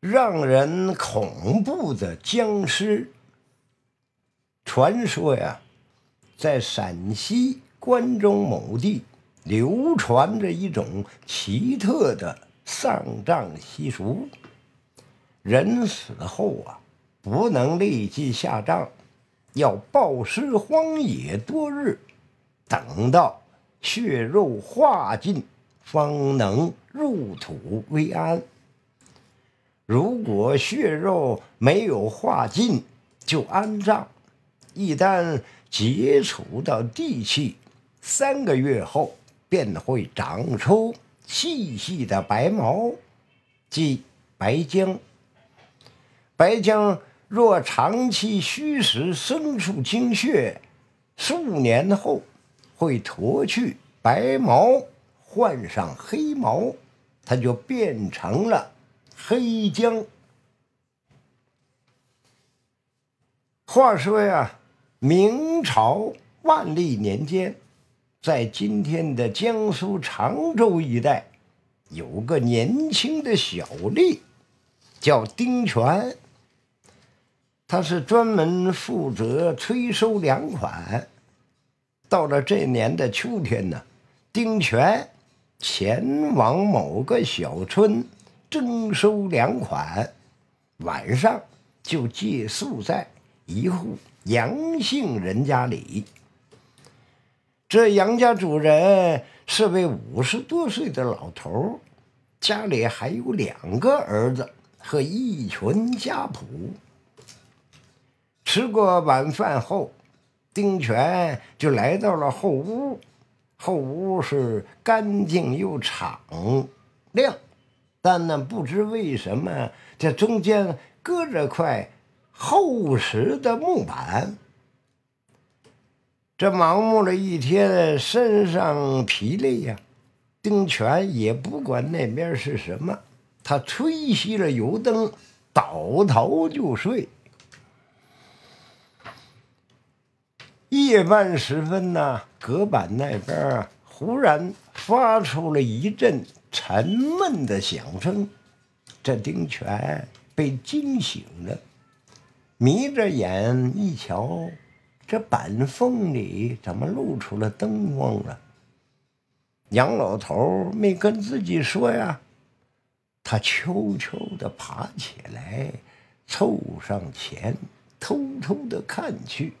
让人恐怖的僵尸。传说呀，在陕西关中某地流传着一种奇特的丧葬习俗：人死后啊，不能立即下葬，要暴尸荒野多日，等到血肉化尽，方能入土为安。如果血肉没有化尽，就安葬。一旦接触到地气，三个月后便会长出细细的白毛，即白浆。白浆若长期虚食牲畜精血，数年后会脱去白毛，换上黑毛，它就变成了黑江。话说呀。明朝万历年间，在今天的江苏常州一带，有个年轻的小吏，叫丁全。他是专门负责催收粮款。到了这年的秋天呢，丁全前往某个小村征收粮款，晚上就借宿在一户。杨姓人家里，这杨家主人是位五十多岁的老头家里还有两个儿子和一群家仆。吃过晚饭后，丁全就来到了后屋。后屋是干净又敞亮，但呢，不知为什么这中间搁着块。厚实的木板，这忙碌了一天，身上疲累呀。丁全也不管那边是什么，他吹熄了油灯，倒头就睡。夜半时分呢，隔板那边忽然发出了一阵沉闷的响声，这丁全被惊醒了。眯着眼一瞧，这板缝里怎么露出了灯光了？杨老头没跟自己说呀，他悄悄地爬起来，凑上前，偷偷地看去。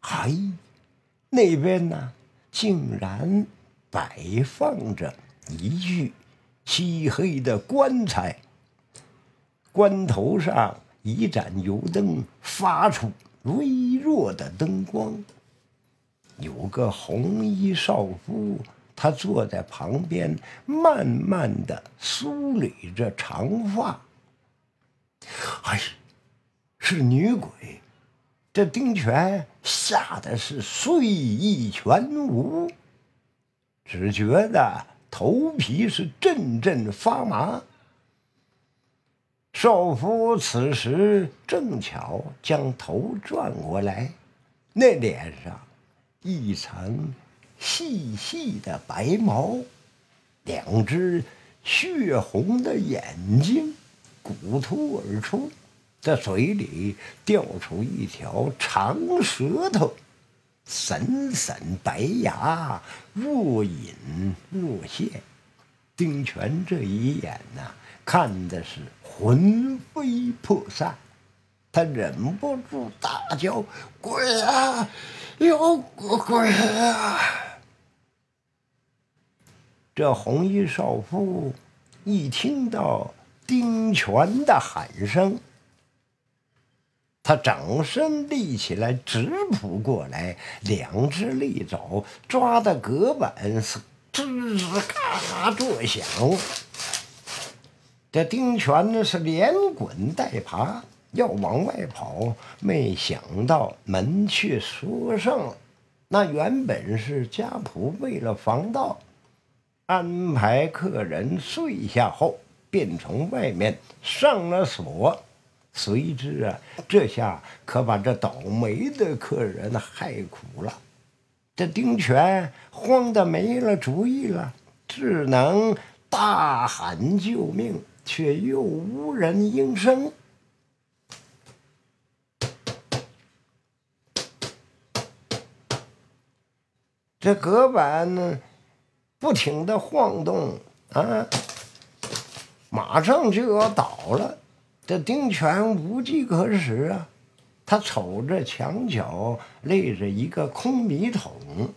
哎，那边呢，竟然摆放着一具漆黑的棺材，棺头上。一盏油灯发出微弱的灯光，有个红衣少妇，她坐在旁边，慢慢的梳理着长发。哎，是女鬼！这丁全吓得是睡意全无，只觉得头皮是阵阵发麻。少夫此时正巧将头转过来，那脸上一层细细的白毛，两只血红的眼睛鼓突而出，在嘴里掉出一条长舌头，闪闪白牙若隐若现。丁全这一眼呐，看的是。魂飞魄散，他忍不住大叫：“鬼啊！有鬼啊！”这红衣少妇一听到丁全的喊声，他整身立起来，直扑过来，两只利爪抓的隔板是吱吱嘎嘎作响。这丁全呢是连滚带爬要往外跑，没想到门却锁上了。那原本是家仆为了防盗，安排客人睡下后，便从外面上了锁。谁知啊，这下可把这倒霉的客人害苦了。这丁全慌得没了主意了，只能大喊救命。却又无人应声。这隔板呢，不停的晃动啊，马上就要倒了。这丁全无计可施啊，他瞅着墙角立着一个空米桶，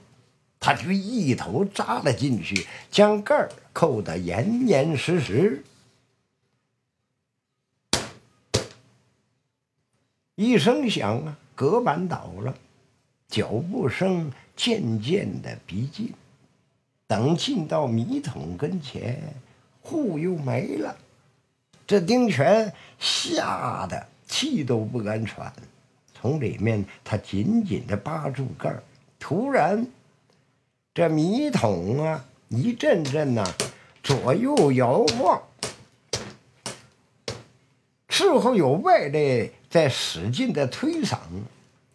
他就一头扎了进去，将盖儿扣得严严实实。一声响啊，隔板倒了，脚步声渐渐的逼近，等进到米桶跟前，户又没了。这丁全吓得气都不敢喘，从里面他紧紧的扒住盖儿。突然，这米桶啊一阵阵呐左右摇晃，事后有外力在使劲的推搡。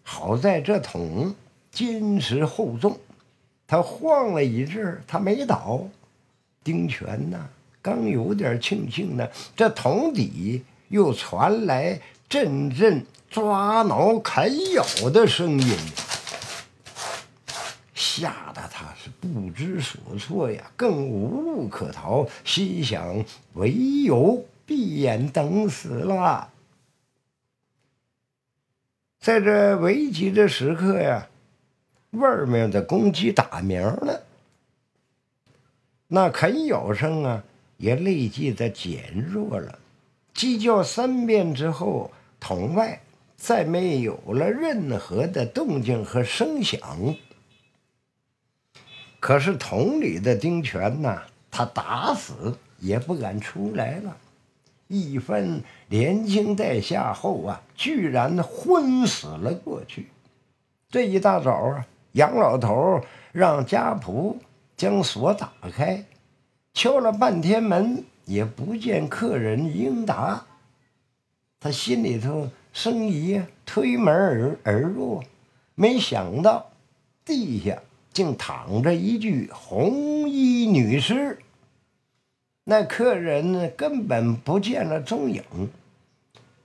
好在这桶坚实厚重，他晃了一阵他没倒。丁全呐。刚有点庆幸呢，这桶底又传来阵阵抓挠啃咬的声音，吓得他是不知所措呀，更无路可逃，心想唯有闭眼等死了。在这危急的时刻呀，外面的公鸡打鸣了，那啃咬声啊。也立即的减弱了，鸡叫三遍之后，桶外再没有了任何的动静和声响。可是桶里的丁全呐，他打死也不敢出来了。一番连惊带吓后啊，居然昏死了过去。这一大早啊，杨老头让家仆将锁打开。敲了半天门，也不见客人应答。他心里头生疑，推门而而入，没想到地下竟躺着一具红衣女尸。那客人，根本不见了踪影。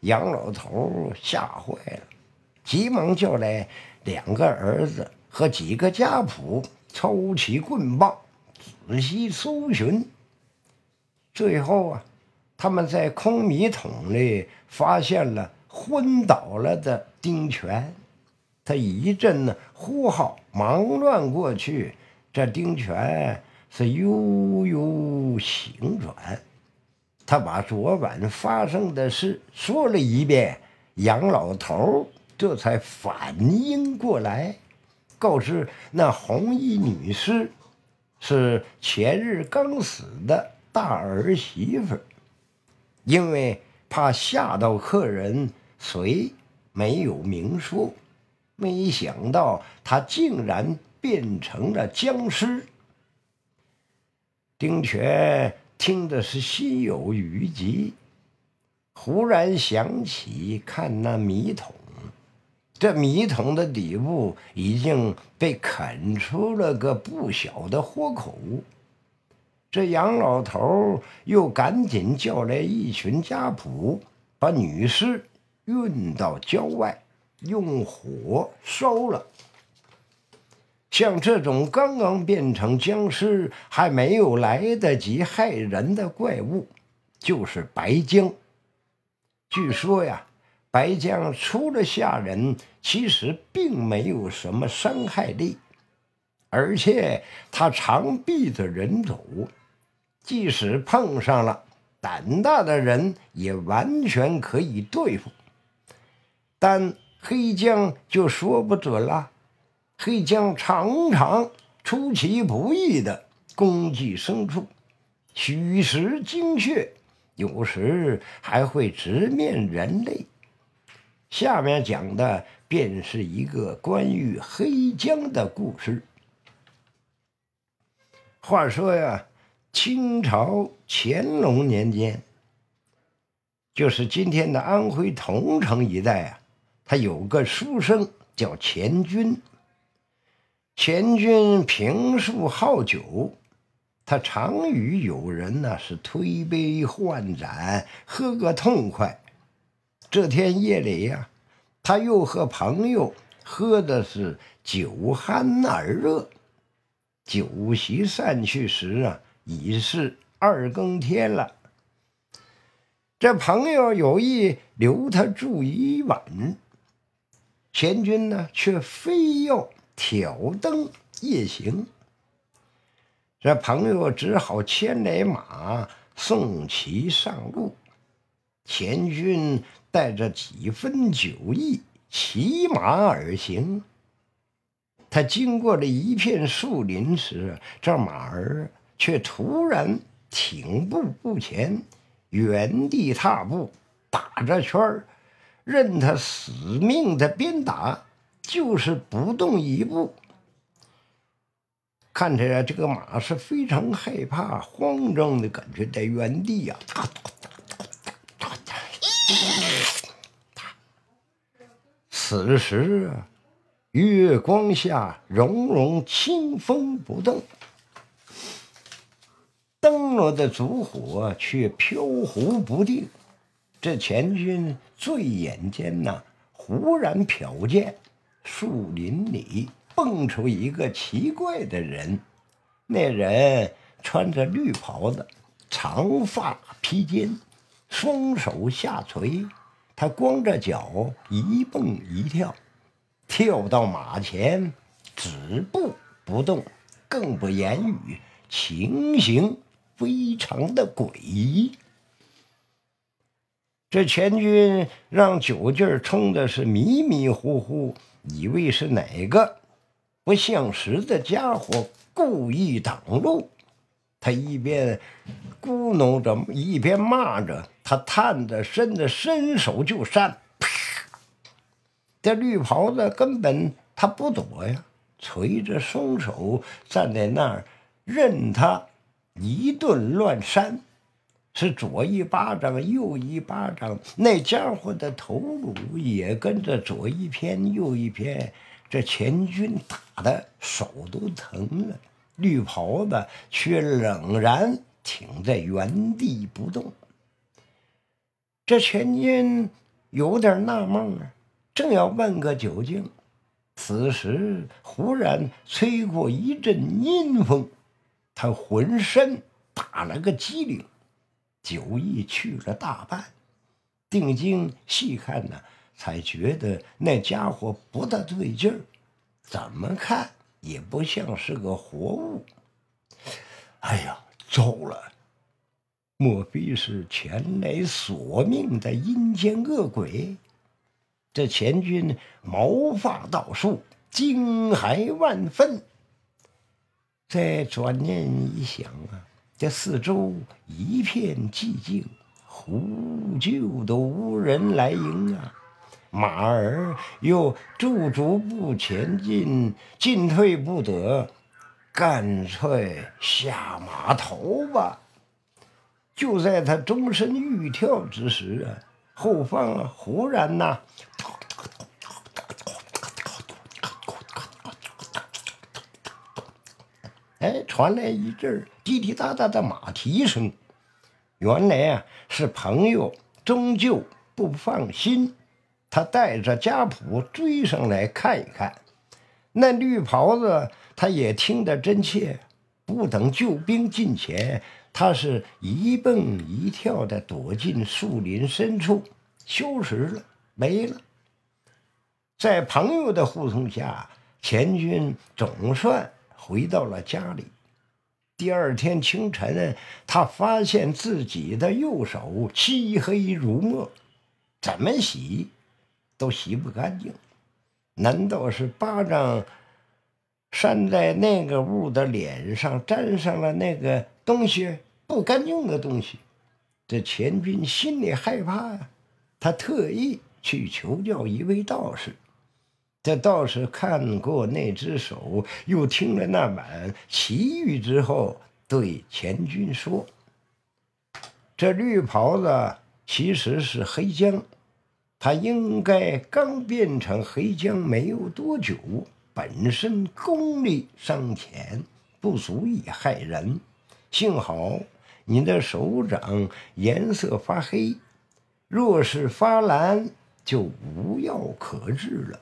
杨老头吓坏了，急忙叫来两个儿子和几个家仆，抽起棍棒。仔细搜寻，最后啊，他们在空米桶里发现了昏倒了的丁全。他一阵呢呼号，忙乱过去。这丁全是悠悠醒转，他把昨晚发生的事说了一遍。杨老头这才反应过来，告知那红衣女尸。是前日刚死的大儿媳妇，因为怕吓到客人，遂没有明说。没想到他竟然变成了僵尸。丁全听的是心有余悸，忽然想起看那米桶。这米桶的底部已经被啃出了个不小的豁口，这杨老头又赶紧叫来一群家仆，把女尸运到郊外，用火烧了。像这种刚刚变成僵尸还没有来得及害人的怪物，就是白姜。据说呀。白将除了吓人，其实并没有什么伤害力，而且他常避着人走，即使碰上了，胆大的人也完全可以对付。但黑将就说不准了，黑将常常出其不意的攻击牲畜，取食精确，有时还会直面人类。下面讲的便是一个关于黑江的故事。话说呀，清朝乾隆年间，就是今天的安徽桐城一带啊，他有个书生叫钱军。钱军平素好酒，他常与友人呢是推杯换盏，喝个痛快。这天夜里呀，他又和朋友喝的是酒酣耳热。酒席散去时啊，已是二更天了。这朋友有意留他住一晚，钱军呢却非要挑灯夜行。这朋友只好牵来马送其上路。钱军带着几分酒意，骑马而行。他经过了一片树林时，这马儿却突然停步不前，原地踏步，打着圈儿，任他死命的鞭打，就是不动一步。看着这个马是非常害怕、慌张的感觉，在原地呀。此时，月光下，融融清风不动，灯笼的烛火却飘忽不定。这前军醉眼间呐，忽然瞟见树林里。蹦出一个奇怪的人，那人穿着绿袍子，长发披肩，双手下垂，他光着脚一蹦一跳，跳到马前止步不动，更不言语，情形非常的诡异。这钱军让酒劲儿冲的是迷迷糊糊，以为是哪个。不相识的家伙故意挡路，他一边咕哝着，一边骂着。他探着身子，伸手就扇。这绿袍子根本他不躲呀，垂着双手站在那儿，任他一顿乱扇，是左一巴掌，右一巴掌。那家伙的头颅也跟着左一偏，右一偏。这钱军打的手都疼了，绿袍子却冷然挺在原地不动。这钱军有点纳闷啊，正要问个究竟，此时忽然吹过一阵阴风，他浑身打了个激灵，酒意去了大半，定睛细看呢。才觉得那家伙不大对劲儿，怎么看也不像是个活物。哎呀，糟了！莫非是前来索命的阴间恶鬼？这钱军毛发倒竖，惊骇万分。再转念一想啊，这四周一片寂静，呼救都无人来迎啊。马儿又驻足不前进，进退不得，干脆下马头吧。就在他终身欲跳之时啊，后方忽然呐，哎，传来一阵滴滴答答的马蹄声。原来啊，是朋友终究不放心。他带着家谱追上来看一看，那绿袍子他也听得真切。不等救兵近前，他是一蹦一跳的躲进树林深处，消失了，没了。在朋友的护送下，钱军总算回到了家里。第二天清晨，他发现自己的右手漆黑如墨，怎么洗？都洗不干净，难道是巴掌扇在那个物的脸上，沾上了那个东西不干净的东西？这钱军心里害怕呀，他特意去求教一位道士。这道士看过那只手，又听了那晚奇遇之后，对钱军说：“这绿袍子其实是黑姜。”他应该刚变成黑将没有多久，本身功力尚浅，不足以害人。幸好你的手掌颜色发黑，若是发蓝，就无药可治了。”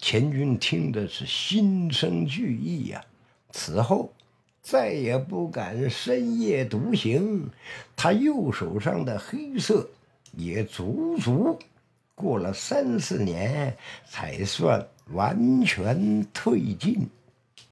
钱军听的是心生惧意呀，此后再也不敢深夜独行。他右手上的黑色也足足过了三四年才算完全退尽。